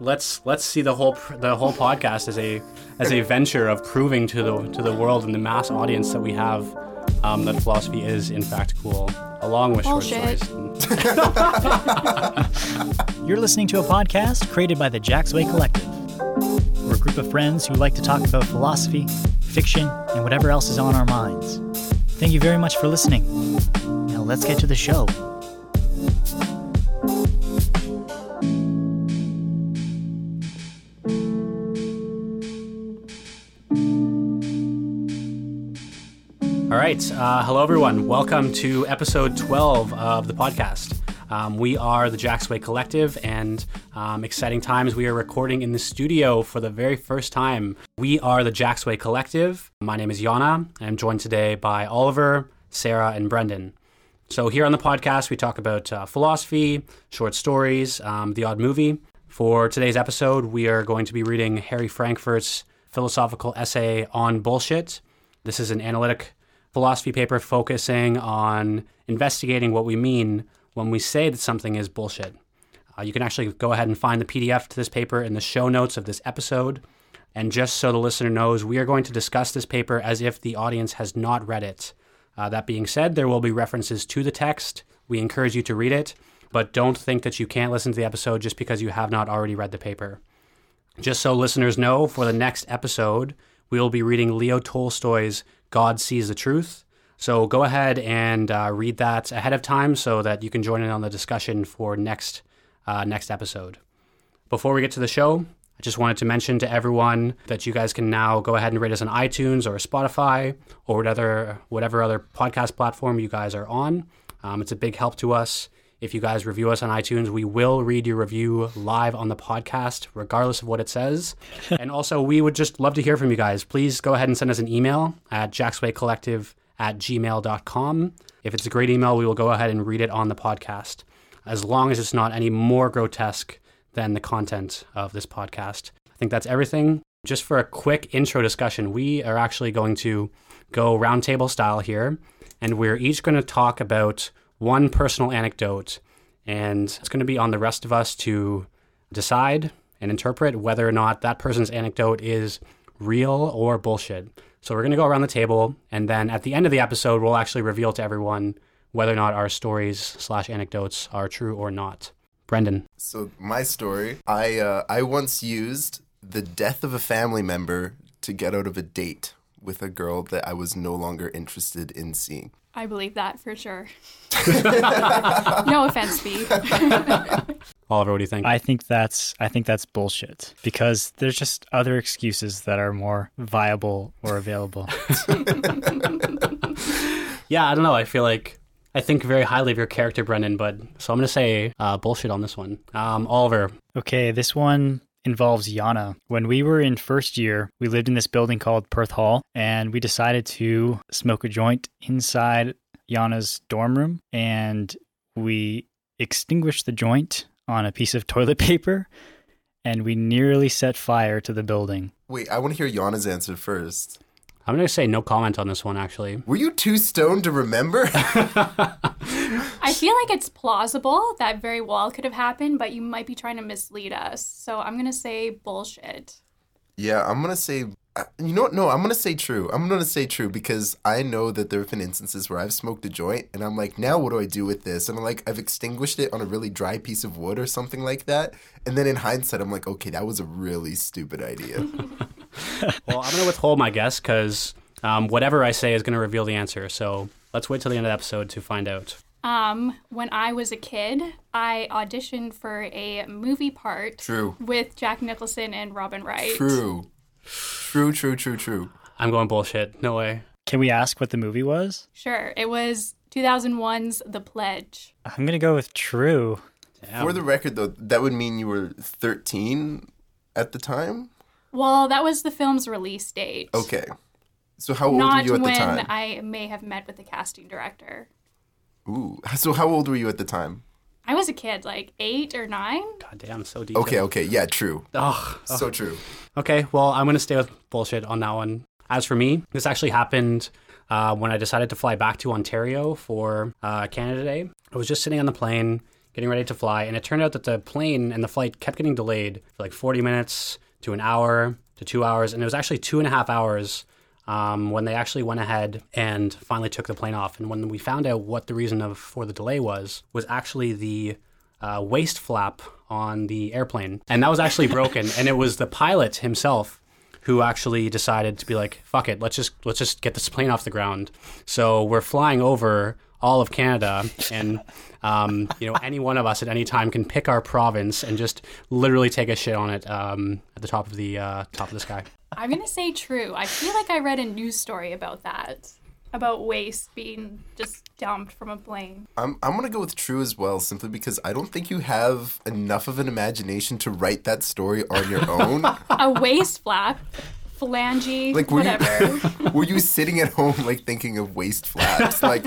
let's let's see the whole the whole podcast as a as a venture of proving to the to the world and the mass audience that we have um, that philosophy is in fact cool, along with Bullshit. short stories. You're listening to a podcast created by the Jacksway Collective. We're a group of friends who like to talk about philosophy, fiction, and whatever else is on our minds. Thank you very much for listening. Now let's get to the show. Right. Uh, hello, everyone. Welcome to episode 12 of the podcast. Um, we are the Jacksway Collective, and um, exciting times. We are recording in the studio for the very first time. We are the Jacksway Collective. My name is Yana. I'm joined today by Oliver, Sarah, and Brendan. So, here on the podcast, we talk about uh, philosophy, short stories, um, the odd movie. For today's episode, we are going to be reading Harry Frankfurt's philosophical essay on bullshit. This is an analytic philosophy paper focusing on investigating what we mean when we say that something is bullshit. Uh, you can actually go ahead and find the PDF to this paper in the show notes of this episode. And just so the listener knows, we are going to discuss this paper as if the audience has not read it. Uh, that being said, there will be references to the text. We encourage you to read it, but don't think that you can't listen to the episode just because you have not already read the paper. Just so listeners know, for the next episode, we will be reading Leo Tolstoy's God Sees the Truth. So go ahead and uh, read that ahead of time so that you can join in on the discussion for next uh, next episode. Before we get to the show, I just wanted to mention to everyone that you guys can now go ahead and rate us on iTunes or Spotify or whatever whatever other podcast platform you guys are on. Um, it's a big help to us. If you guys review us on iTunes, we will read your review live on the podcast, regardless of what it says. and also, we would just love to hear from you guys. Please go ahead and send us an email at jackswaycollective at gmail.com. If it's a great email, we will go ahead and read it on the podcast, as long as it's not any more grotesque than the content of this podcast. I think that's everything. Just for a quick intro discussion, we are actually going to go roundtable style here, and we're each going to talk about one personal anecdote, and it's going to be on the rest of us to decide and interpret whether or not that person's anecdote is real or bullshit. So we're going to go around the table, and then at the end of the episode, we'll actually reveal to everyone whether or not our stories slash anecdotes are true or not. Brendan. So my story, I uh, I once used the death of a family member to get out of a date with a girl that I was no longer interested in seeing. I believe that for sure. no offense, Steve. Oliver, what do you think? I think that's I think that's bullshit because there's just other excuses that are more viable or available. yeah, I don't know. I feel like I think very highly of your character, Brendan, but so I'm going to say uh, bullshit on this one. Um, Oliver. Okay, this one involves Yana. When we were in first year, we lived in this building called Perth Hall, and we decided to smoke a joint inside Yana's dorm room, and we extinguished the joint on a piece of toilet paper, and we nearly set fire to the building. Wait, I want to hear Yana's answer first. I'm going to say no comment on this one, actually. Were you too stoned to remember? I feel like it's plausible that very well could have happened, but you might be trying to mislead us. So I'm going to say bullshit. yeah, I'm gonna say. uh, You know what? No, I'm gonna say true. I'm gonna say true because I know that there have been instances where I've smoked a joint and I'm like, now what do I do with this? And I'm like, I've extinguished it on a really dry piece of wood or something like that. And then in hindsight, I'm like, okay, that was a really stupid idea. Well, I'm going to withhold my guess because um, whatever I say is going to reveal the answer. So let's wait till the end of the episode to find out. Um, when I was a kid, I auditioned for a movie part True. with Jack Nicholson and Robin Wright. True. True, true, true, true. I'm going bullshit. No way. Can we ask what the movie was? Sure. It was 2001's The Pledge. I'm gonna go with true. Damn. For the record, though, that would mean you were 13 at the time? Well, that was the film's release date. Okay. So how old Not were you at when the time? when I may have met with the casting director. Ooh. So how old were you at the time? I was a kid, like eight or nine. God damn, so deep. Okay, okay. Yeah, true. Ugh. So true. Okay, well, I'm going to stay with bullshit on that one. As for me, this actually happened uh, when I decided to fly back to Ontario for uh, Canada Day. I was just sitting on the plane, getting ready to fly, and it turned out that the plane and the flight kept getting delayed for like 40 minutes to an hour to two hours, and it was actually two and a half hours um, when they actually went ahead and finally took the plane off. And when we found out what the reason of for the delay was, was actually the uh, waste flap on the airplane, and that was actually broken. and it was the pilot himself who actually decided to be like, "Fuck it, let's just let's just get this plane off the ground." So we're flying over all of Canada, and um, you know any one of us at any time can pick our province and just literally take a shit on it um, at the top of the uh, top of the sky. I'm gonna say true. I feel like I read a news story about that, about waste being just dumped from a plane. I'm I'm gonna go with true as well, simply because I don't think you have enough of an imagination to write that story on your own. A waste flap, phalange, like were whatever. you were you sitting at home like thinking of waste flaps like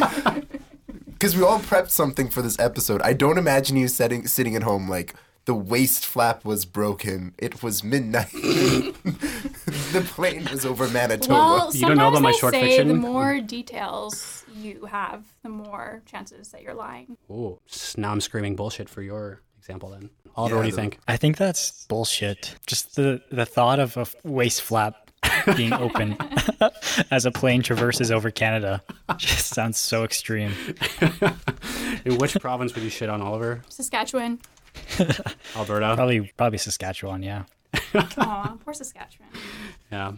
because we all prepped something for this episode i don't imagine you sitting sitting at home like the waste flap was broken it was midnight the plane was over manitoba well, You don't know sometimes about my short say fiction? the more details you have, the more chances that you're lying. Oh, now I'm screaming bullshit for your example then. Oliver, what do you think? I think that's bullshit. Just the the thought of a waste flap being open as a plane traverses over Canada just sounds so extreme. In which province would you shit on, Oliver? Saskatchewan. Alberta? Probably probably Saskatchewan, yeah. Aw, poor Saskatchewan. Yeah.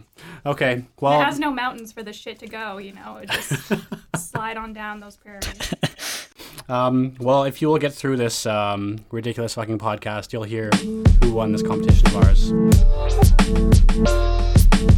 Okay. Well, it has no mountains for the shit to go, you know. It just slide on down those prairies. um, well, if you will get through this um, ridiculous fucking podcast, you'll hear who won this competition of ours. So,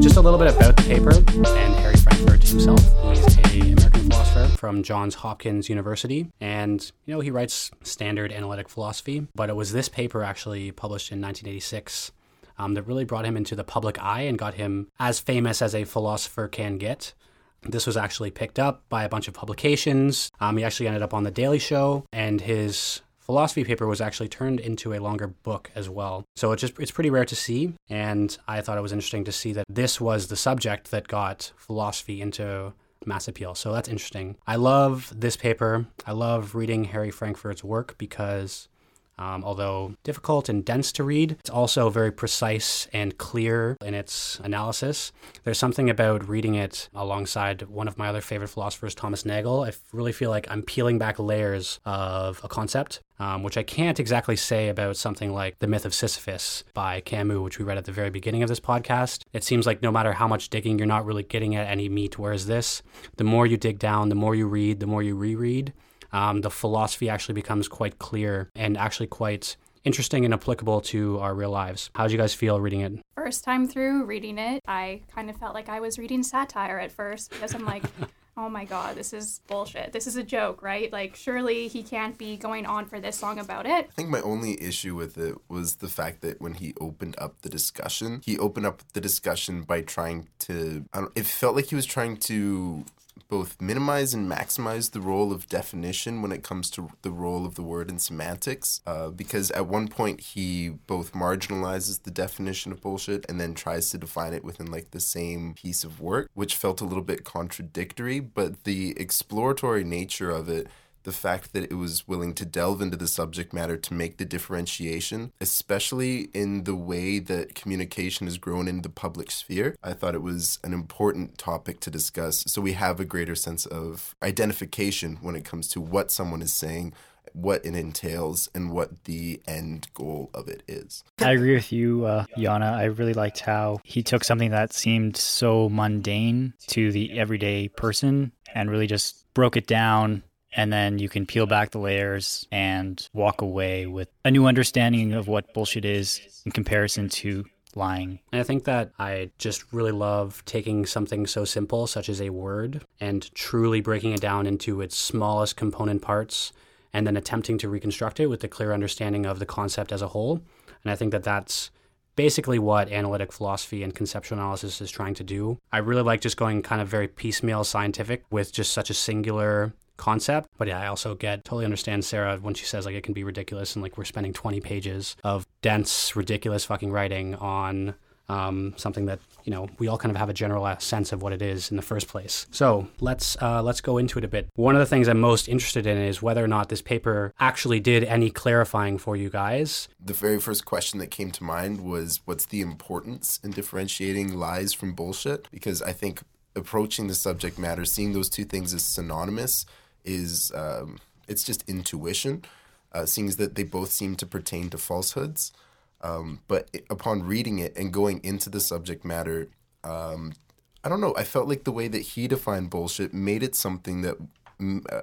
just a little bit about the paper and Harry Frankfurt himself. He's a American philosopher from Johns Hopkins University, and you know he writes standard analytic philosophy. But it was this paper actually published in 1986 um, that really brought him into the public eye and got him as famous as a philosopher can get. This was actually picked up by a bunch of publications. Um, he actually ended up on The Daily Show, and his philosophy paper was actually turned into a longer book as well. So it's just it's pretty rare to see, and I thought it was interesting to see that this was the subject that got philosophy into mass appeal. So that's interesting. I love this paper. I love reading Harry Frankfurt's work because um, although difficult and dense to read, it's also very precise and clear in its analysis. There's something about reading it alongside one of my other favorite philosophers, Thomas Nagel. I really feel like I'm peeling back layers of a concept, um, which I can't exactly say about something like The Myth of Sisyphus by Camus, which we read at the very beginning of this podcast. It seems like no matter how much digging, you're not really getting at any meat. Whereas this, the more you dig down, the more you read, the more you reread um, the philosophy actually becomes quite clear and actually quite interesting and applicable to our real lives. How did you guys feel reading it? First time through reading it, I kind of felt like I was reading satire at first because I'm like, oh my god, this is bullshit. This is a joke, right? Like, surely he can't be going on for this long about it. I think my only issue with it was the fact that when he opened up the discussion, he opened up the discussion by trying to. I don't, it felt like he was trying to both minimize and maximize the role of definition when it comes to the role of the word in semantics. Uh, because at one point he both marginalizes the definition of bullshit and then tries to define it within like the same piece of work, which felt a little bit contradictory. But the exploratory nature of it the fact that it was willing to delve into the subject matter to make the differentiation, especially in the way that communication has grown in the public sphere. I thought it was an important topic to discuss so we have a greater sense of identification when it comes to what someone is saying. What it entails and what the end goal of it is. I agree with you, uh, Yana. I really liked how he took something that seemed so mundane to the everyday person and really just broke it down. And then you can peel back the layers and walk away with a new understanding of what bullshit is in comparison to lying. And I think that I just really love taking something so simple, such as a word, and truly breaking it down into its smallest component parts and then attempting to reconstruct it with a clear understanding of the concept as a whole. And I think that that's basically what analytic philosophy and conceptual analysis is trying to do. I really like just going kind of very piecemeal scientific with just such a singular concept. But yeah, I also get totally understand Sarah when she says like it can be ridiculous and like we're spending 20 pages of dense, ridiculous fucking writing on um, something that you know we all kind of have a general uh, sense of what it is in the first place. So let's uh, let's go into it a bit. One of the things I'm most interested in is whether or not this paper actually did any clarifying for you guys. The very first question that came to mind was what's the importance in differentiating lies from bullshit? Because I think approaching the subject matter, seeing those two things as synonymous, is um, it's just intuition. Uh, seeing as that they both seem to pertain to falsehoods. Um, but it, upon reading it and going into the subject matter, um, I don't know. I felt like the way that he defined bullshit made it something that mm, uh,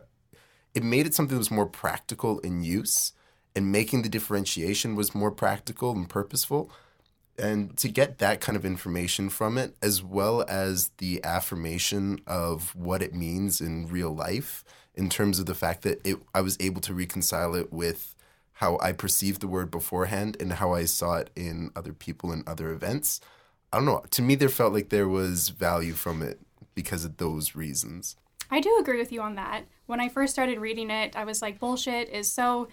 it made it something that was more practical in use, and making the differentiation was more practical and purposeful. And to get that kind of information from it, as well as the affirmation of what it means in real life, in terms of the fact that it, I was able to reconcile it with how I perceived the word beforehand and how I saw it in other people and other events. I don't know. To me, there felt like there was value from it because of those reasons. I do agree with you on that. When I first started reading it, I was like, bullshit is so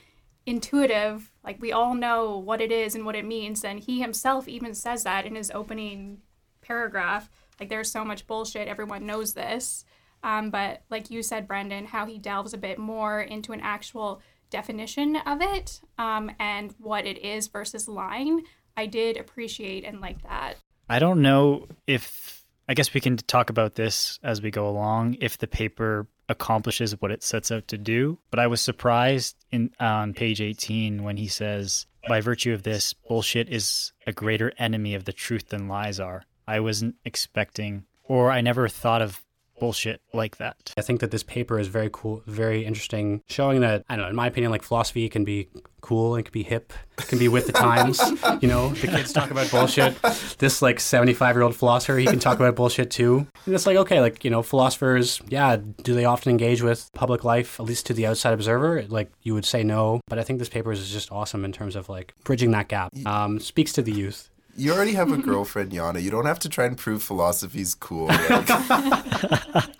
intuitive. Like, we all know what it is and what it means. And he himself even says that in his opening paragraph. Like, there's so much bullshit. Everyone knows this. Um, but, like you said, Brendan, how he delves a bit more into an actual definition of it um, and what it is versus lying, I did appreciate and like that. I don't know if, I guess we can talk about this as we go along, if the paper accomplishes what it sets out to do. But I was surprised in on page 18 when he says, by virtue of this, bullshit is a greater enemy of the truth than lies are. I wasn't expecting, or I never thought of bullshit like that. I think that this paper is very cool, very interesting, showing that, I don't know, in my opinion, like philosophy can be cool and can be hip, can be with the times. you know, the kids talk about bullshit. This like 75 year old philosopher, he can talk about bullshit too. And it's like, okay, like, you know, philosophers, yeah, do they often engage with public life, at least to the outside observer? Like, you would say no. But I think this paper is just awesome in terms of like bridging that gap. Um, speaks to the youth. You already have a girlfriend, Yana. You don't have to try and prove philosophy's cool. Like,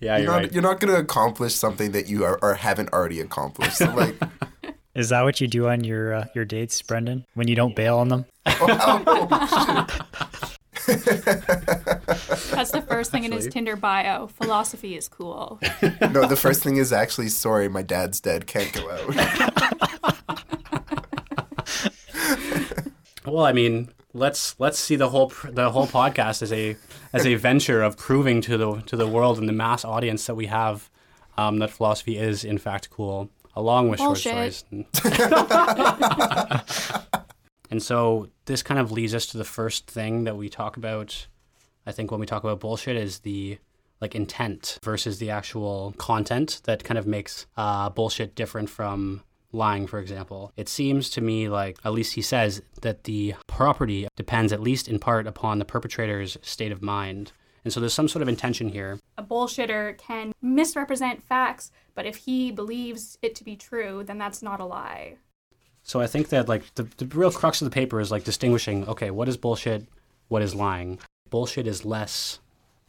Yeah, you're, you're not, right. you're not going to accomplish something that you are or haven't already accomplished. So, like, Is that what you do on your uh, your dates, Brendan? When you don't bail on them? oh, That's the first thing in his Tinder bio. Philosophy is cool. no, the first thing is actually, sorry, my dad's dead. Can't go out. Well, I mean, let's let's see the whole pr- the whole podcast as a as a venture of proving to the to the world and the mass audience that we have um, that philosophy is in fact cool, along with Bullshit. short stories. and so this kind of leads us to the first thing that we talk about. I think when we talk about bullshit is the like intent versus the actual content that kind of makes uh, bullshit different from lying, for example. It seems to me like, at least he says, that the property depends at least in part upon the perpetrator's state of mind. And so there's some sort of intention here. A bullshitter can misrepresent facts, but if he believes it to be true, then that's not a lie. So I think that like the, the real crux of the paper is like distinguishing, okay, what is bullshit, what is lying. Bullshit is less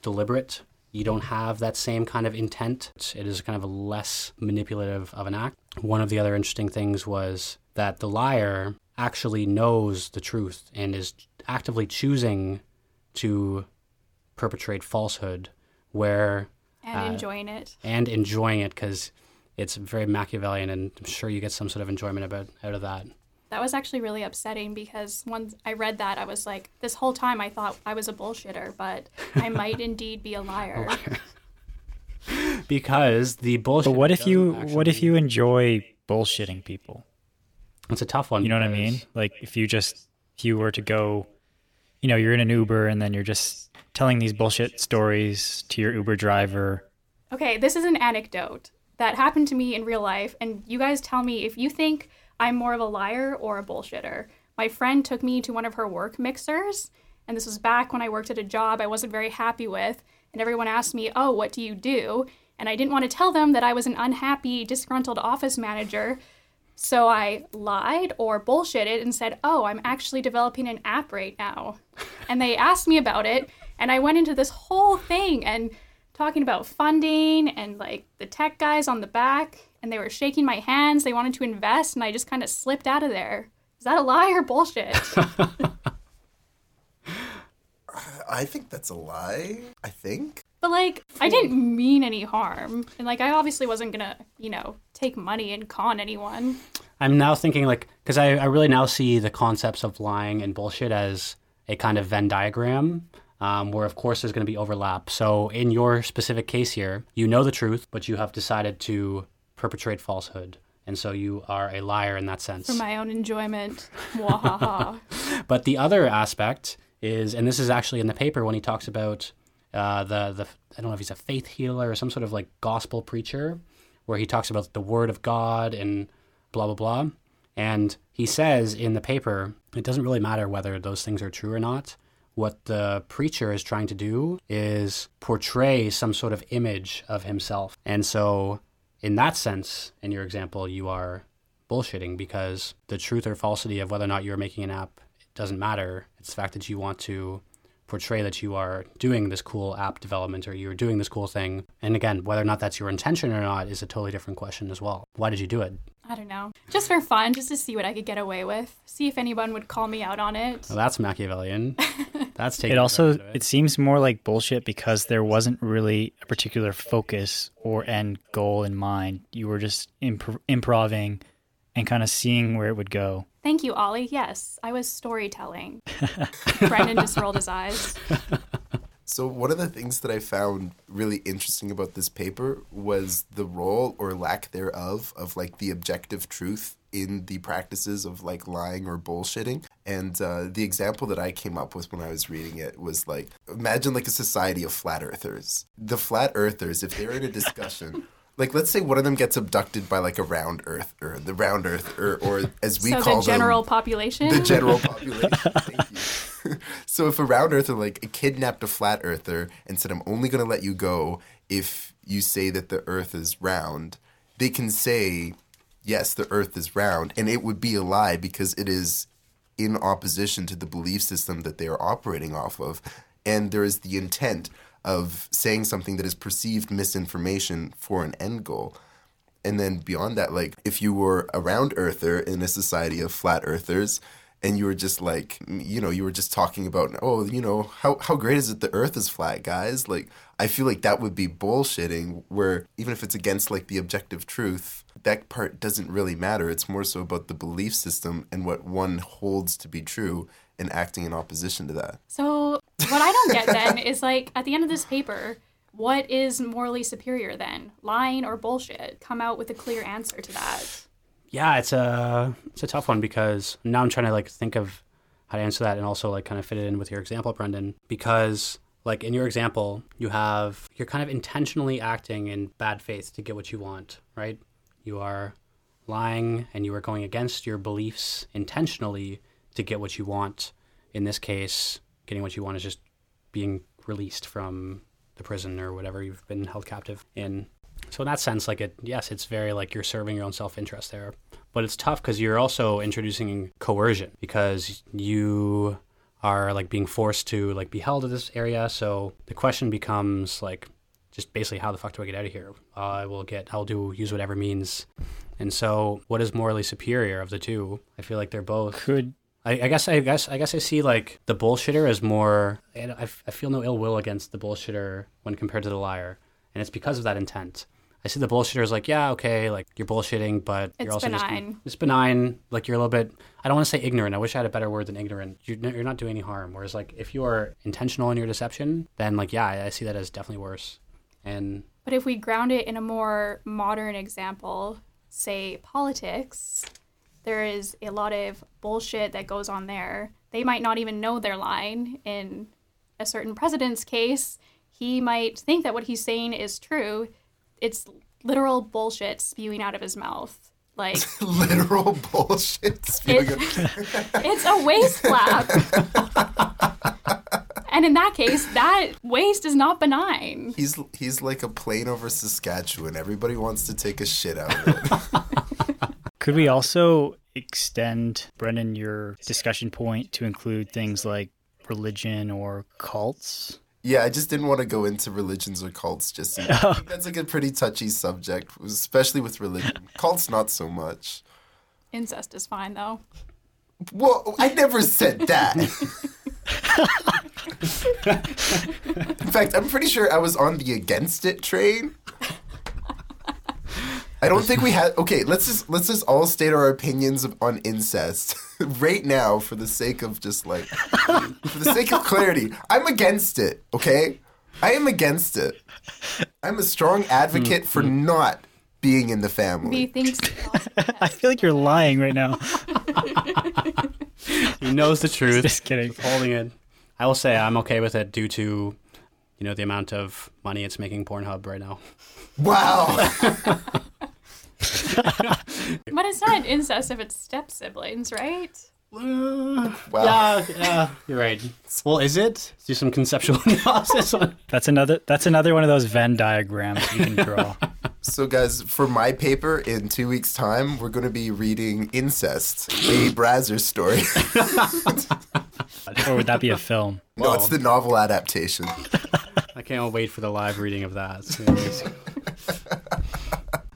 deliberate. You don't have that same kind of intent. It is kind of a less manipulative of an act. One of the other interesting things was that the liar actually knows the truth and is actively choosing to perpetrate falsehood where And Uh, enjoying it. and enjoying it because it's very Machiavellian and I'm sure you get some sort of enjoyment about out of that. That was actually really upsetting because once I read that, I was like, this whole time I thought I was a bullshitter, but I might indeed be a liar. because the bullshit. But what if you what if you enjoy bullshitting people? It's a tough one. You know what I mean? Like if you just if you were to go, you know, you're in an Uber and then you're just telling these bullshit stories to your Uber driver. Okay, this is an anecdote that happened to me in real life, and you guys tell me if you think I'm more of a liar or a bullshitter. My friend took me to one of her work mixers, and this was back when I worked at a job I wasn't very happy with, and everyone asked me, Oh, what do you do? And I didn't want to tell them that I was an unhappy, disgruntled office manager. So I lied or bullshitted and said, Oh, I'm actually developing an app right now. And they asked me about it, and I went into this whole thing and talking about funding and like the tech guys on the back, and they were shaking my hands. They wanted to invest, and I just kind of slipped out of there. Is that a lie or bullshit? I think that's a lie. I think. But like, I didn't mean any harm, and like, I obviously wasn't gonna, you know, take money and con anyone. I'm now thinking like because I, I really now see the concepts of lying and bullshit as a kind of Venn diagram. Um, where of course there's going to be overlap. So in your specific case here, you know the truth, but you have decided to perpetrate falsehood, and so you are a liar in that sense. For my own enjoyment. Wahaha. But the other aspect is, and this is actually in the paper when he talks about uh, the the I don't know if he's a faith healer or some sort of like gospel preacher, where he talks about the word of God and blah blah blah. And he says in the paper, it doesn't really matter whether those things are true or not. What the preacher is trying to do is portray some sort of image of himself. And so, in that sense, in your example, you are bullshitting because the truth or falsity of whether or not you're making an app it doesn't matter. It's the fact that you want to portray that you are doing this cool app development or you're doing this cool thing. And again, whether or not that's your intention or not is a totally different question as well. Why did you do it? I don't know. Just for fun, just to see what I could get away with. See if anyone would call me out on it. Well, that's Machiavellian. That's taking It also advantage of it seems more like bullshit because there wasn't really a particular focus or end goal in mind. You were just imp- improving and kind of seeing where it would go. Thank you, Ollie. Yes, I was storytelling. Brendan just rolled his eyes. So one of the things that I found really interesting about this paper was the role or lack thereof of like the objective truth in the practices of like lying or bullshitting. And uh, the example that I came up with when I was reading it was like imagine like a society of flat earthers. The flat earthers, if they're in a discussion. Like let's say one of them gets abducted by like a round earth or the round earth or, or as we so call the general them population. the general population. Thank you. so if a round earther like kidnapped a flat earther and said, "I'm only going to let you go if you say that the Earth is round," they can say, "Yes, the Earth is round," and it would be a lie because it is in opposition to the belief system that they are operating off of, and there is the intent of saying something that is perceived misinformation for an end goal. And then beyond that, like if you were a round earther in a society of flat earthers and you were just like, you know, you were just talking about, oh, you know, how, how great is it the earth is flat, guys? Like, I feel like that would be bullshitting where even if it's against like the objective truth, that part doesn't really matter. It's more so about the belief system and what one holds to be true and acting in opposition to that. So what I don't get then is like at the end of this paper, what is morally superior then? Lying or bullshit? Come out with a clear answer to that. Yeah, it's a it's a tough one because now I'm trying to like think of how to answer that and also like kind of fit it in with your example, Brendan. Because like in your example, you have you're kind of intentionally acting in bad faith to get what you want, right? You are lying and you are going against your beliefs intentionally to get what you want. In this case, getting what you want is just being released from the prison or whatever you've been held captive in. So in that sense, like it, yes, it's very like you're serving your own self-interest there, but it's tough because you're also introducing coercion because you are like being forced to like be held in this area. So the question becomes like, just basically how the fuck do I get out of here? Uh, I will get, I'll do use whatever means. And so, what is morally superior of the two? I feel like they're both Could I, I guess I guess I guess I see like the bullshitter as more. I, I feel no ill will against the bullshitter when compared to the liar, and it's because of that intent. I see the bullshitter as like, yeah, okay, like you're bullshitting, but you're It's also just benign. it's benign. Like you're a little bit. I don't want to say ignorant. I wish I had a better word than ignorant. You're, you're not doing any harm. Whereas like if you are intentional in your deception, then like yeah, I, I see that as definitely worse. And But if we ground it in a more modern example, say politics, there is a lot of bullshit that goes on there. They might not even know their line. In a certain president's case, he might think that what he's saying is true. It's literal bullshit spewing out of his mouth. Like, Literal bullshit. spewing It- out- it's a waste flap. and in that case, that waste is not benign. He's he's like a plane over Saskatchewan. Everybody wants to take a shit out of it. could we also extend Brendan your discussion point to include things like religion or cults? Yeah, I just didn't want to go into religions or cults just yet. I think That's like a pretty touchy subject, especially with religion. Cults, not so much. Incest is fine, though. Well, I never said that. In fact, I'm pretty sure I was on the against it train. I don't think we had. Okay, let's just let's just all state our opinions of, on incest right now for the sake of just like for the sake of clarity. I'm against it. Okay, I am against it. I'm a strong advocate for mm-hmm. not being in the He family. thinks I feel like you're lying right now. He knows the truth. Just kidding. holding it. I will say I'm okay with it due to, you know, the amount of money it's making Pornhub right now. Wow. But it's not incest if it's step siblings, right? Uh, wow. Yeah, yeah, you're right. Well, is it? Let's do some conceptual analysis on. That's another. That's another one of those Venn diagrams you can draw. So, guys, for my paper in two weeks' time, we're going to be reading Incest, a Brazzers story. or would that be a film? no, it's the novel adaptation. I can't wait for the live reading of that. It's gonna be amazing.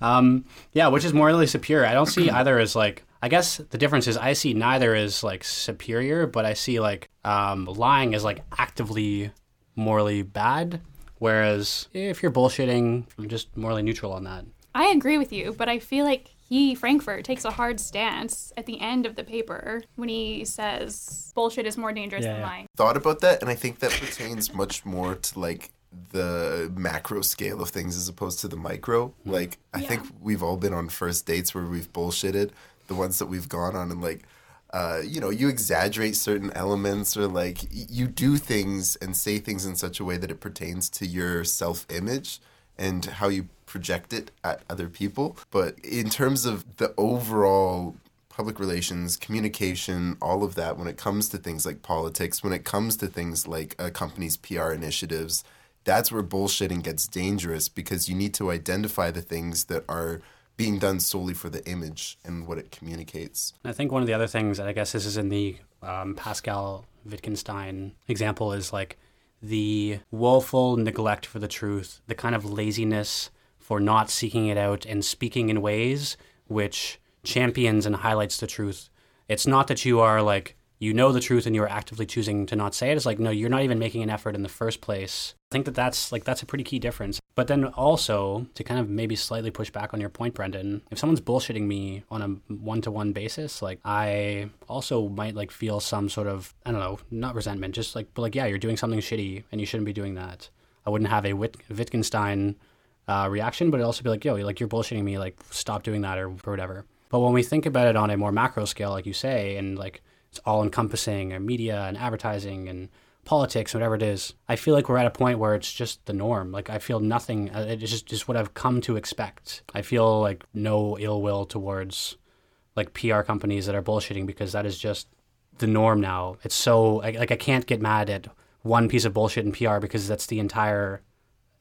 Um, yeah, which is morally superior. I don't see either as like. I guess the difference is I see neither as like superior, but I see like um, lying as like actively morally bad. Whereas if you're bullshitting, I'm just morally neutral on that. I agree with you, but I feel like he, Frankfurt, takes a hard stance at the end of the paper when he says bullshit is more dangerous Yeah, than yeah. lying. Thought about that, and I think that pertains much more to like the macro scale of things as opposed to the micro. Like, I Yeah. think we've all been on first dates where we've bullshitted, the ones that we've gone on, and like, uh, you know, you exaggerate certain elements or like y- you do things and say things in such a way that it pertains to your self image and how you project it at other people. But in terms of the overall public relations, communication, all of that, when it comes to things like politics, when it comes to things like a company's PR initiatives, that's where bullshitting gets dangerous because you need to identify the things that are being done solely for the image and what it communicates. I think one of the other things, and I guess this is in the um, Pascal Wittgenstein example, is like the woeful neglect for the truth, the kind of laziness for not seeking it out and speaking in ways which champions and highlights the truth. It's not that you are like, you know the truth and you're actively choosing to not say it. It's like, no, you're not even making an effort in the first place. I think that that's like, that's a pretty key difference. But then also to kind of maybe slightly push back on your point, Brendan, if someone's bullshitting me on a one to one basis, like I also might like feel some sort of, I don't know, not resentment, just like, like, yeah, you're doing something shitty and you shouldn't be doing that. I wouldn't have a Wit- Wittgenstein uh, reaction, but it'd also be like, yo, like you're bullshitting me, like stop doing that or, or whatever. But when we think about it on a more macro scale, like you say, and like it's all encompassing and media and advertising and politics, whatever it is, I feel like we're at a point where it's just the norm. Like I feel nothing, uh, it's just, just what I've come to expect. I feel like no ill will towards like PR companies that are bullshitting because that is just the norm now. It's so, like, like I can't get mad at one piece of bullshit in PR because that's the entire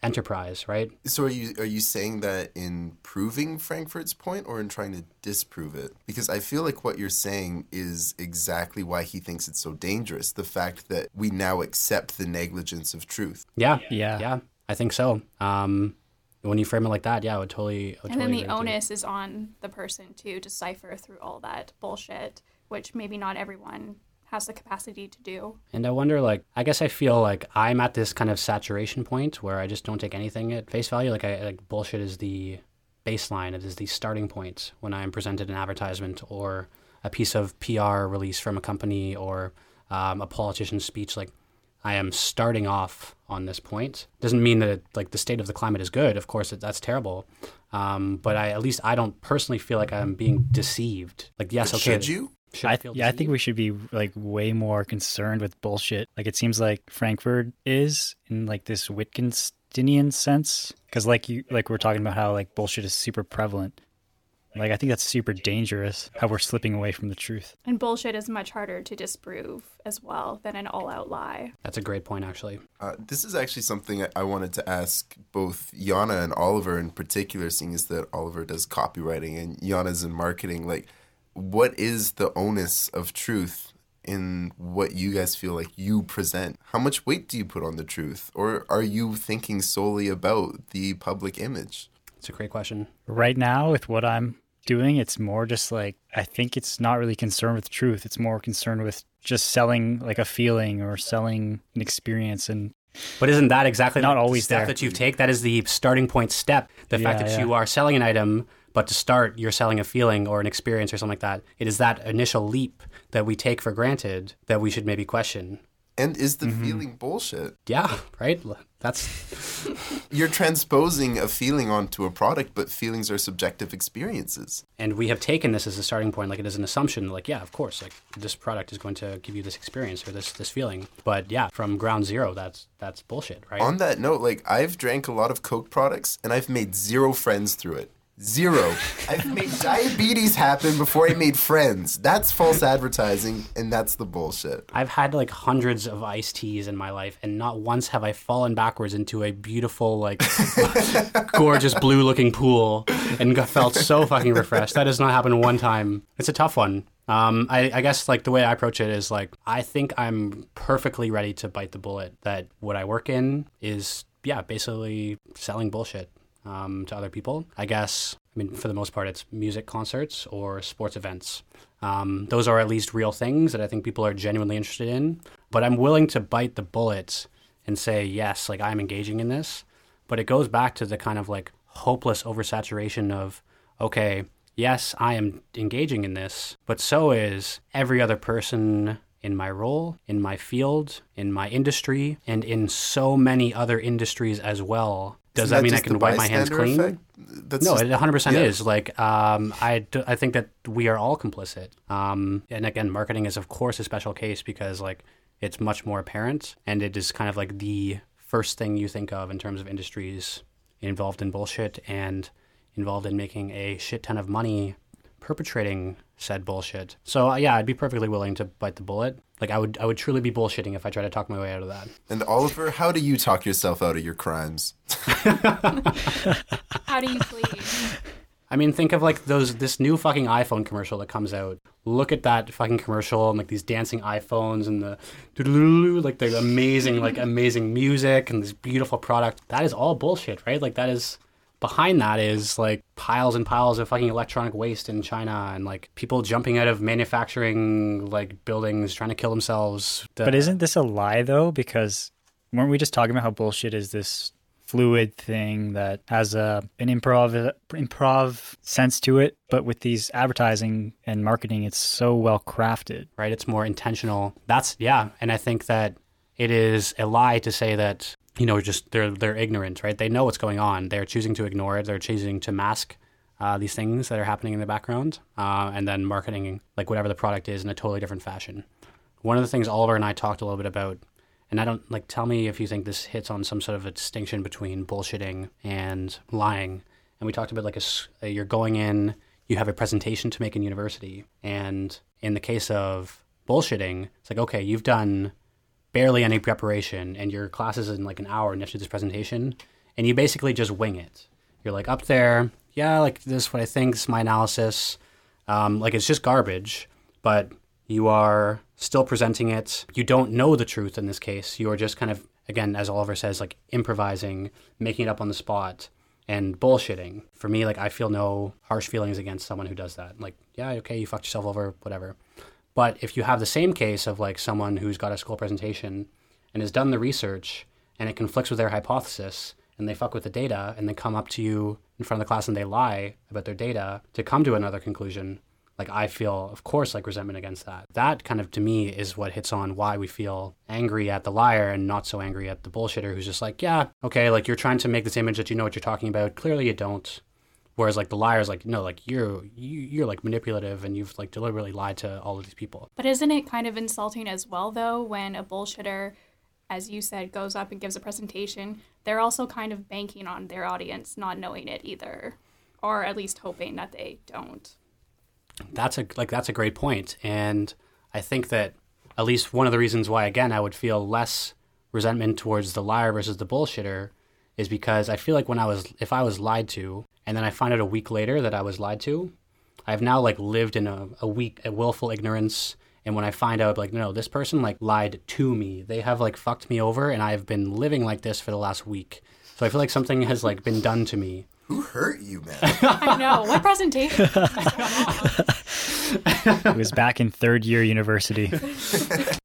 enterprise, right? So are you are you saying that in proving Frankfurt's point or in trying to disprove it? Because I feel like what you're saying is exactly why he thinks it's so dangerous. The fact that we now accept the negligence of truth. Yeah. Yeah. Yeah. I think so. Um, when you frame it like that, yeah, I would totally. I would And then the agree with you. onus is on the person to decipher through all that bullshit, which maybe not everyone has the capacity to do. And I wonder, like, I guess I feel like I'm at this kind of saturation point where I just don't take anything at face value. Like, I like bullshit is the baseline. It is the starting point when I'm presented an advertisement or a piece of PR release from a company or um, a politician's speech. Like, I am starting off on this point. Doesn't mean that it, like the state of the climate is good. Of course, it, that's terrible. Um, but I at least I don't personally feel like I'm being deceived. Like, yes, But okay. Should you? Should I, feel yeah, I think we should be like way more concerned with bullshit. Like it seems like Frankfurt is in like this Wittgensteinian sense, because like you like we're talking about how like bullshit is super prevalent. Like I think that's super dangerous. How we're slipping away from the truth. And bullshit is much harder to disprove as well than an all out lie. That's a great point, actually. Uh, this is actually something I- I wanted to ask both Yana and Oliver in particular, seeing as that Oliver does copywriting and Yana's in marketing. Like, what is the onus of truth in what you guys feel like you present? How much weight do you put on the truth? Or are you thinking solely about the public image? It's a great question. Right now, with what I'm doing. It's more just like I think it's not really concerned with truth. It's more concerned with just selling like a feeling or selling an experience and But isn't that exactly Not the always step there. that you take? That is the starting point step. The fact that yeah. you are selling an item, but to start, you're selling a feeling or an experience or something like that. It is that initial leap that we take for granted that we should maybe question. And is the Mm-hmm. feeling bullshit? Yeah, right. That's You're transposing a feeling onto a product, but feelings are subjective experiences. and we have taken this as a starting point, like it is an assumption. Like, yeah, of course, like this product is going to give you this experience or this this feeling. But yeah, from ground zero, that's that's bullshit, right? On that note, like I've drank a lot of Coke products and I've made zero friends through it. Zero. I've made diabetes happen before I made friends. That's false advertising, and that's the bullshit. I've had like hundreds of iced teas in my life, and not once have I fallen backwards into a beautiful, like, gorgeous blue looking pool and got, felt so fucking refreshed. That has not happened one time. It's a tough one. Um, I, I guess like the way I approach it is like I think I'm perfectly ready to bite the bullet that what I work in is yeah basically selling bullshit um, to other people. I guess I mean for the most part it's music concerts or sports events. Um, those are at least real things that I think people are genuinely interested in. But I'm willing to bite the bullet and say yes, like I'm engaging in this. But it goes back to the kind of like hopeless oversaturation of okay, yes, I am engaging in this, but so is every other person in my role, in my field, in my industry, and in so many other industries as well. Does Isn't that mean I can wipe my hands clean? effect? That's No, just- it 100% yeah. is. Like, um, I, d- I think that we are all complicit. Um, and again, marketing is, of course, a special case because, like, it's much more apparent and it is kind of like the first thing you think of in terms of industries involved in bullshit and involved in making a shit ton of money perpetrating said bullshit. So, uh, yeah, I'd be perfectly willing to bite the bullet. Like, I would, I would truly be bullshitting if I tried to talk my way out of that. And Oliver, how do you talk yourself out of your crimes? How do you please? I mean, think of like those this new fucking iPhone commercial that comes out. Look at that fucking commercial and like these dancing iPhones and the like the amazing like amazing music and this beautiful product. That is all bullshit, right? Like that is behind that is like piles and piles of fucking electronic waste in China and like people jumping out of manufacturing like buildings trying to kill themselves. The- But isn't this a lie though? Because weren't we just talking about how bullshit is this fluid thing that has a an improv improv sense to it, but with these advertising and marketing, it's so well crafted. right? It's more intentional. That's yeah, and I think that it is a lie to say that you know just they're they're ignorant, right? They know what's going on. They're choosing to ignore it. They're choosing to mask uh, these things that are happening in the background, uh, and then marketing like whatever the product is in a totally different fashion. One of the things Oliver and I talked a little bit about, and I don't like tell me if you think this hits on some sort of a distinction between bullshitting and lying. And we talked about like a, you're going in, you have a presentation to make in university, and in the case of bullshitting, it's like okay, you've done barely any preparation, and your class is in like an hour, and you have to do this presentation, and you basically just wing it. You're like up there, yeah, like this is what I think, this is my analysis. Um, like it's just garbage, but you are still presenting it. You don't know the truth in this case. You are just kind of, again, as Oliver says, like improvising, making it up on the spot, and bullshitting. For me, like I feel no harsh feelings against someone who does that. Like, yeah, okay, you fucked yourself over, whatever. But if you have the same case of like someone who's got a school presentation and has done the research and it conflicts with their hypothesis and they fuck with the data and they come up to you in front of the class and they lie about their data to come to another conclusion, like I feel, of course, like resentment against that. That kind of to me is what hits on why we feel angry at the liar and not so angry at the bullshitter who's just like, yeah, okay, like you're trying to make this image that you know what you're talking about. Clearly you don't. Whereas like the liar is like, no, like you're you, you're like manipulative and you've like deliberately lied to all of these people. But isn't it kind of insulting as well, though, when a bullshitter, as you said, goes up and gives a presentation? They're also kind of banking on their audience not knowing it either, or at least hoping that they don't. That's a like that's a great point, and I think that at least one of the reasons why again I would feel less resentment towards the liar versus the bullshitter is because I feel like when I was if I was lied to and then I find out a week later that I was lied to, I've now like lived in a, a week a willful ignorance. And when I find out like no, this person like lied to me, they have like fucked me over, and I've been living like this for the last week. So I feel like something has like been done to me, Who hurt you, man? I know. What presentation? It was back in third year university.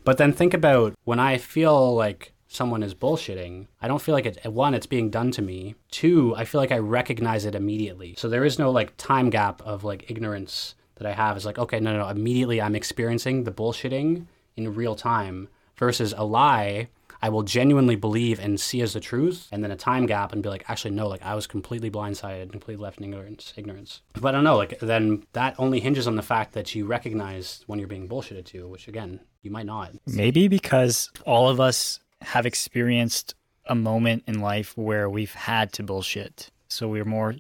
But then think about when I feel like someone is bullshitting, I don't feel like it, one, it's being done to me. Two, I feel like I recognize it immediately. So there is no like time gap of like ignorance that I have. It's like, okay, no, no, no. Immediately I'm experiencing the bullshitting in real time versus a lie. I will genuinely believe and see as the truth, and then a time gap and be like, actually, no, like I was completely blindsided, completely left in ignorance. Ignorance. But I don't know, like then that only hinges on the fact that you recognize when you're being bullshitted to, which again, you might not. Maybe because all of us have experienced a moment in life where we've had to bullshit. So we're more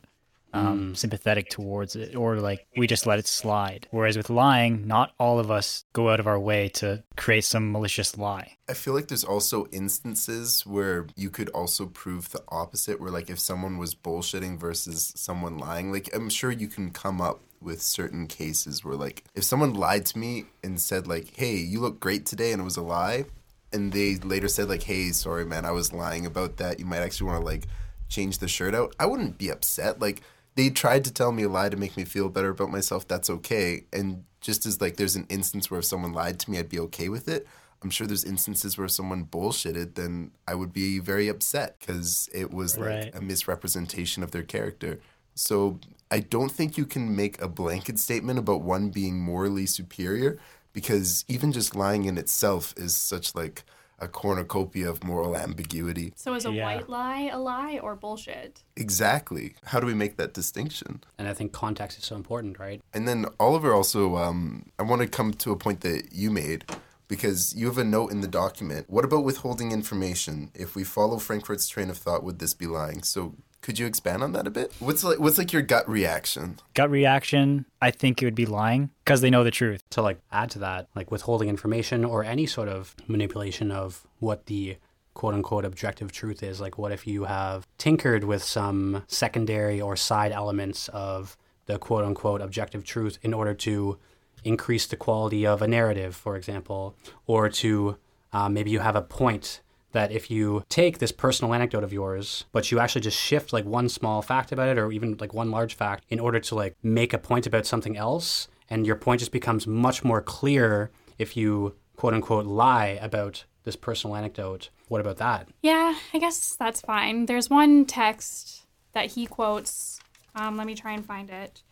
um, sympathetic towards it, or like we just let it slide. Whereas with lying, not all of us go out of our way to create some malicious lie. I feel like there's also instances where you could also prove the opposite, where like if someone was bullshitting versus someone lying, like I'm sure you can come up with certain cases where like if someone lied to me and said like, "Hey, you look great today," and it was a lie, and they later said like, "Hey, sorry man, I was lying about that. You might actually want to like change the shirt out." I wouldn't be upset. Like they tried to tell me a lie to make me feel better about myself. That's okay. And just as like there's an instance where if someone lied to me, I'd be okay with it. I'm sure there's instances where someone bullshitted, then I would be very upset because it was like Right. a misrepresentation of their character. So I don't think you can make a blanket statement about one being morally superior because even just lying in itself is such like a cornucopia of moral ambiguity. So is a Yeah. white lie a lie or bullshit? Exactly. How do we make that distinction? And I think context is so important, right? And then Oliver also, um, I want to come to a point that you made because you have a note in the document. What about withholding information? If we follow Frankfurt's train of thought, would this be lying? So could you expand on that a bit? What's like what's like your gut reaction? Gut reaction, I think it would be lying because they know the truth. To like add to that, like withholding information or any sort of manipulation of what the quote unquote objective truth is. Like, what if you have tinkered with some secondary or side elements of the quote unquote objective truth in order to increase the quality of a narrative, for example, or to uh, maybe you have a point that if you take this personal anecdote of yours, but you actually just shift like one small fact about it or even like one large fact in order to like make a point about something else, and your point just becomes much more clear if you quote unquote lie about this personal anecdote. What about that? Yeah, I guess that's fine. There's one text that he quotes. Um, let me try and find it.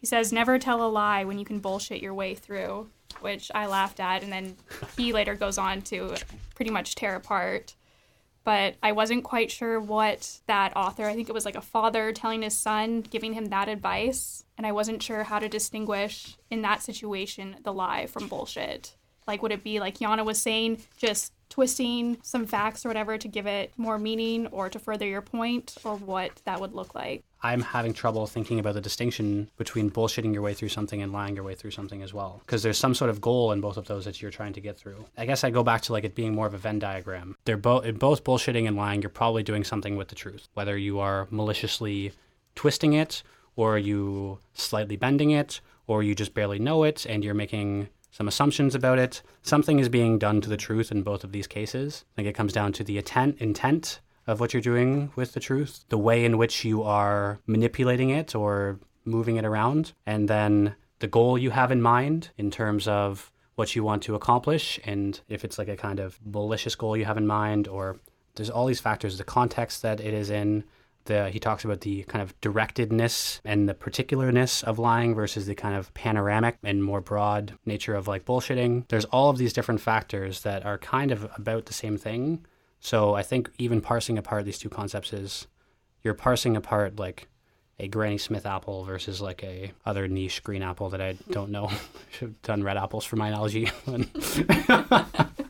He says, Never tell a lie when you can bullshit your way through, which I laughed at. And then he later goes on to pretty much tear apart. But I wasn't quite sure what that author, I think it was like a father telling his son, giving him that advice. And I wasn't sure how to distinguish in that situation the lie from bullshit. Like, would it be like Yana was saying, just twisting some facts or whatever to give it more meaning or to further your point, or what that would look like? I'm having trouble thinking about the distinction between bullshitting your way through something and lying your way through something as well. Because there's some sort of goal in both of those that you're trying to get through. I guess I go back to like it being more of a Venn diagram. They're both in both bullshitting and lying, you're probably doing something with the truth. Whether you are maliciously twisting it, or you slightly bending it, or you just barely know it and you're making some assumptions about it. Something is being done to the truth in both of these cases. I think it comes down to the intent intent of what you're doing with the truth, the way in which you are manipulating it or moving it around, and then the goal you have in mind in terms of what you want to accomplish, and if it's like a kind of malicious goal you have in mind, or there's all these factors, the context that it is in. The, he talks about the kind of directedness and the particularness of lying versus the kind of panoramic and more broad nature of like bullshitting. There's all of these different factors that are kind of about the same thing, so I think even parsing apart these two concepts is you're parsing apart like a Granny Smith apple versus like a other niche green apple that I don't know. Should have done red apples for my analogy.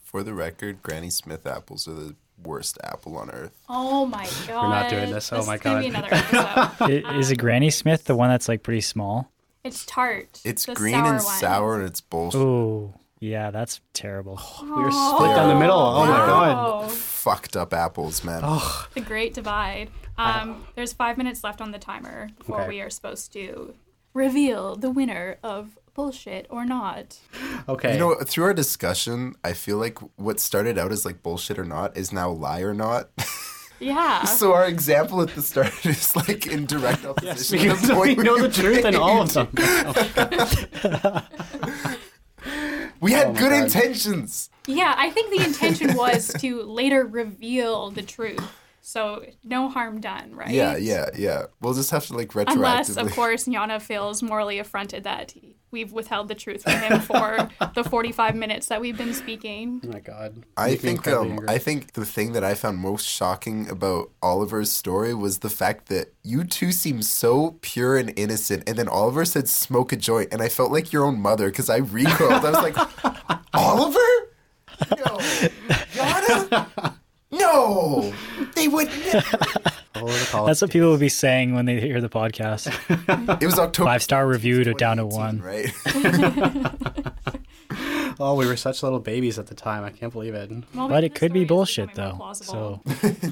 For the record, Granny Smith apples are the worst apple on earth. Oh my god. We're not doing this. Oh my gonna Be God. another episode. Is a Granny Smith the one that's like pretty small? it's tart. It's the green sour and one. sour and it's bullshit. Oh, yeah, that's terrible. we were split down the middle. Oh my god. Oh, Fucked up apples, man. the great divide. Um, there's five minutes left on the timer before Okay. we are supposed to reveal the winner of bullshit or not. Okay. You know, through our discussion, I feel like what started out as like bullshit or not is now lie or not. Yeah. So our example at the start is like in direct opposition. to because the we point know the truth in all of them. We had Oh good God. intentions. Yeah, I think the intention was to later reveal the truth. So no harm done, right? Yeah, yeah, yeah. We'll just have to like retroactively. Unless, of course, Yana feels morally affronted that we've withheld the truth from him for the 45 minutes that we've been speaking. Oh my god. I Make think um. I think the thing that I found most shocking about Oliver's story was the fact that you two seem so pure and innocent, and then Oliver said smoke a joint, and I felt like your own mother because I recoiled. I was like, Oliver, no, Yana, no, they would. Never. All over the college That's what people will be saying when they hear the podcast. It was October. Five star review to down to one. right? Oh, we were such little babies at the time. I can't believe it. Well, But it could be bullshit though. So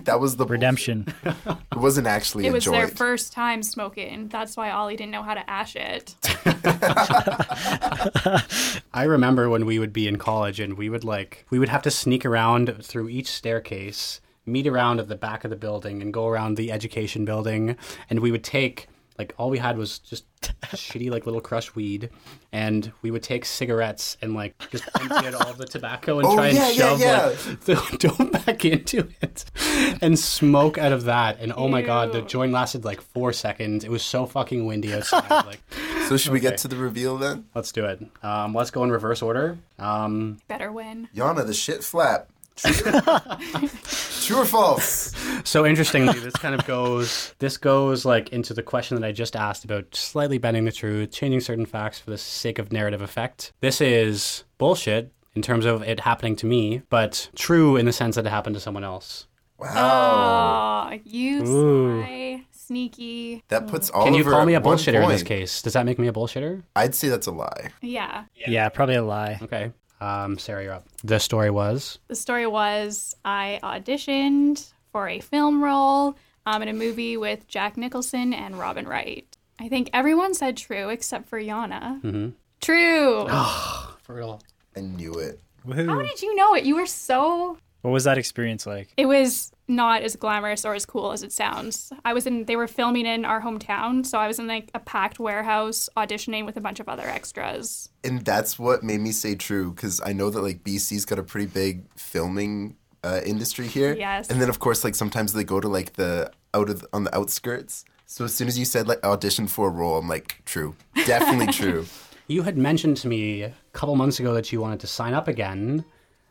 that was the redemption. It wasn't actually It a was their joint. first time smoking. That's why Ollie didn't know how to ash it. I remember when we would be in college and we would like we would have to sneak around through each staircase, meet around at the back of the building and go around the education building and we would take like all we had was just shitty like little crushed weed and we would take cigarettes and like just empty out all the tobacco and Oh, try and yeah, yeah, shove yeah. like the dope back into it and smoke out of that and oh my god the joint lasted like four seconds it was so fucking windy outside like So should we get to the reveal then? let's do it um, let's go in reverse order um, Better win. Yana, the shit flap. True or false? So interestingly, this kind of goes this goes like into the question that I just asked about slightly bending the truth, changing certain facts for the sake of narrative effect. This is bullshit in terms of it happening to me, but true in the sense that it happened to someone else. Wow. Oh, you Ooh. sly, sneaky. That puts all. Can you call me a bullshitter in this case? Does that make me a bullshitter? I'd say that's a lie. Yeah. Yeah, probably a lie. Okay. Um, Sarah, you're up. The story was The story was I auditioned for a film role um, in a movie with Jack Nicholson and Robin Wright. I think everyone said true except for Yana. Mm-hmm. True. for real. I knew it. How Woohoo. did you know it? You were so. What was that experience like? It was not as glamorous or as cool as it sounds. I was in. They were filming in our hometown, so I was in like a packed warehouse auditioning with a bunch of other extras. And that's what made me say true because I know that like BC's got a pretty big filming uh, industry here. Yes. And then of course like sometimes they go to like the out of on the outskirts. So as soon as you said like audition for a role, I'm like true, definitely true. You had mentioned to me a couple months ago that you wanted to sign up again.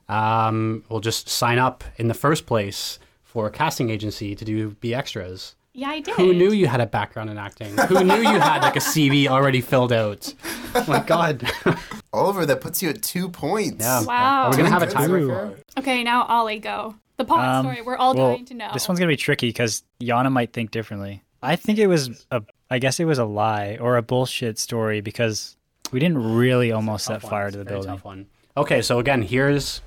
Um, well, just sign up in the first place for a casting agency to do be extras. Yeah, I did. Who knew you had a background in acting? Who knew you had like a CV already filled out? Oh my god. Oliver, that puts you at two points. Yeah. Wow. Are we gonna have a Good. tiebreaker? Okay, now Ollie, go. The pod Um, story. We're all well, dying to know. This one's gonna be tricky because Yana might think differently. I think it was a, I guess it was a lie or a bullshit story because we didn't really almost set Tough one. fire to the very building. Tough one. Okay, so again, here's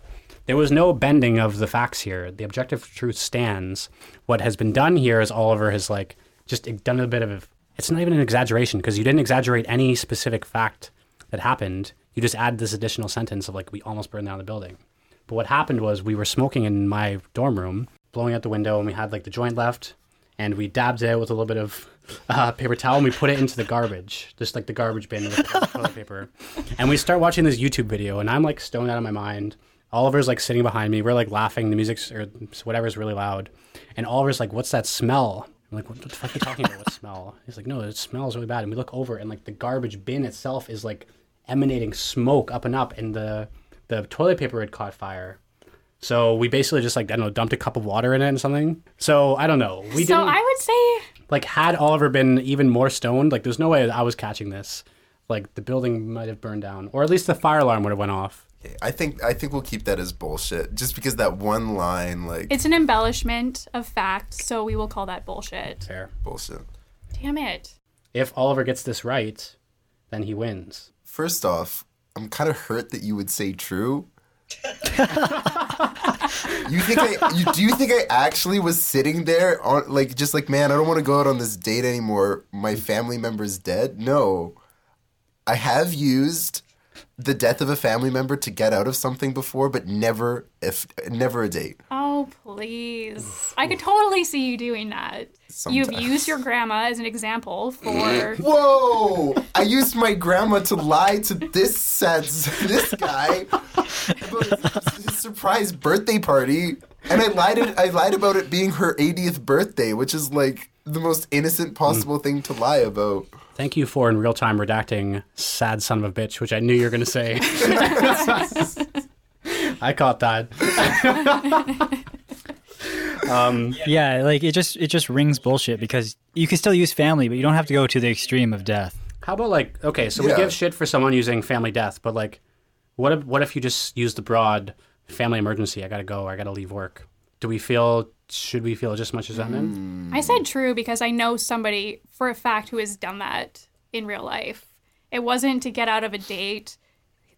there was no bending of the facts here. The objective truth stands. What has been done here is Oliver has like just done a bit of it's not even an exaggeration because you didn't exaggerate any specific fact that happened. You just add this additional sentence of like we almost burned down the building. But what happened was we were smoking in my dorm room, blowing out the window, and we had like the joint left, and we dabbed it with a little bit of uh, paper towel, and we put it into the garbage, just like the garbage bin with the toilet paper. And we start watching this YouTube video, and I'm like stoned out of my mind. Oliver's like sitting behind me. We're like laughing. The music's or whatever's really loud, and Oliver's like, "What's that smell?" I'm like, "What the fuck are you talking about? What smell?" He's like, "No, it smells really bad." And we look over, and like the garbage bin itself is like emanating smoke up and up, and the the toilet paper had caught fire. So we basically just like I don't know, dumped a cup of water in it and something. So I don't know. We so I would say like had Oliver been even more stoned, like there's no way I was catching this. Like the building might have burned down, or at least the fire alarm would have went off. Okay, I think I think we'll keep that as bullshit, just because that one line like it's an embellishment of fact, so we will call that bullshit. Fair. bullshit. Damn it. If Oliver gets this right, then he wins. First off, I'm kind of hurt that you would say true. you think I? You, do you think I actually was sitting there on like just like man, I don't want to go out on this date anymore. My family member's dead. No, I have used the death of a family member to get out of something before, but never if never a date. Oh, please. I could totally see you doing that. You've used your grandma as an example for. Whoa! I used my grandma to lie to this sad, this guy about his, his surprise birthday party, and I lied. It, I lied about it being her 80th birthday, which is like the most innocent possible thing to lie about. Thank you for in real time redacting "sad son of a bitch," which I knew you were going to say. I caught that. um, Yeah, like it just it just rings bullshit because you can still use family, but you don't have to go to the extreme of death. how about like okay, so Yeah. we give shit for someone using family death, but like, what if what if you just use the broad family emergency? I gotta go. I gotta leave work. Do we feel? Should we feel just as much as that then? I said true because I know somebody for a fact who has done that in real life. It wasn't to get out of a date.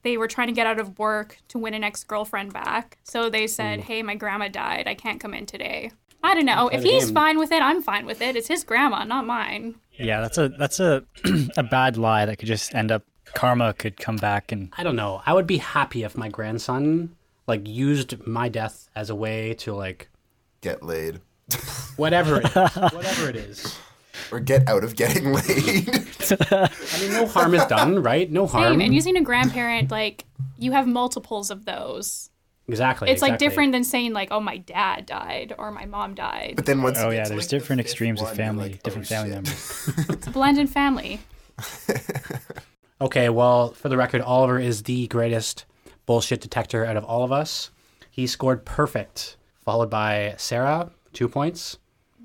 They were trying to get out of work to win an ex girlfriend back. So they said, mm. Hey, my grandma died. I can't come in today. I don't know. If he's game. fine with it, I'm fine with it. It's his grandma, not mine. Yeah, that's a that's a a bad lie that could just end up karma could come back and I don't know. I would be happy if my grandson like used my death as a way to like Get laid whatever it is, whatever it is. or get out of getting laid. I mean, no harm is done, right? No harm. Same. And using a grandparent, like, you have multiples of those. exactly. It's like different than saying, like, oh, my dad died or my mom died. But then once oh yeah, there's like, different fifth extremes of one, you're family, like, different oh, family shit. members. It's a blended family. Okay, well, for the record, Oliver is the greatest bullshit detector out of all of us. He scored perfect, followed by Sarah, two points,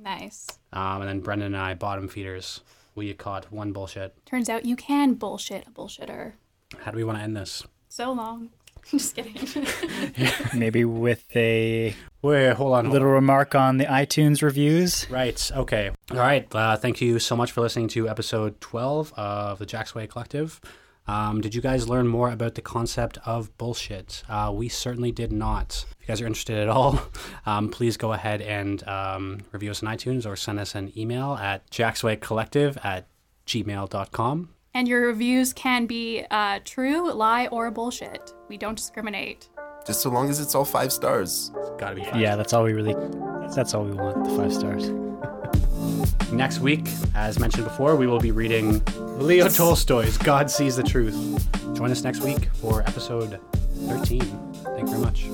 Nice. um, and then Brendan and I, bottom feeders. We caught one bullshit. Turns out you can bullshit a bullshitter. How do we want to end this? So long. Just kidding. Maybe with a Wait, hold on. hold little remark on the iTunes reviews. Right. Okay. All right. Uh, thank you so much for listening to episode 12 of the Jacksway Collective. Um, did you guys learn more about the concept of bullshit? Uh, we certainly did not. If you guys are interested at all, um, please go ahead and um, review us on iTunes or send us an email at jackswaycollective at gmail.com. and your reviews can be uh, true, lie, or bullshit. We don't discriminate. Just so long as it's all five stars. Gotta be fun. Yeah, that's all we really that's all we want, the five stars. Next week, as mentioned before, we will be reading Leo Tolstoy's God Sees the Truth. Join us next week for episode 13. Thank you very much.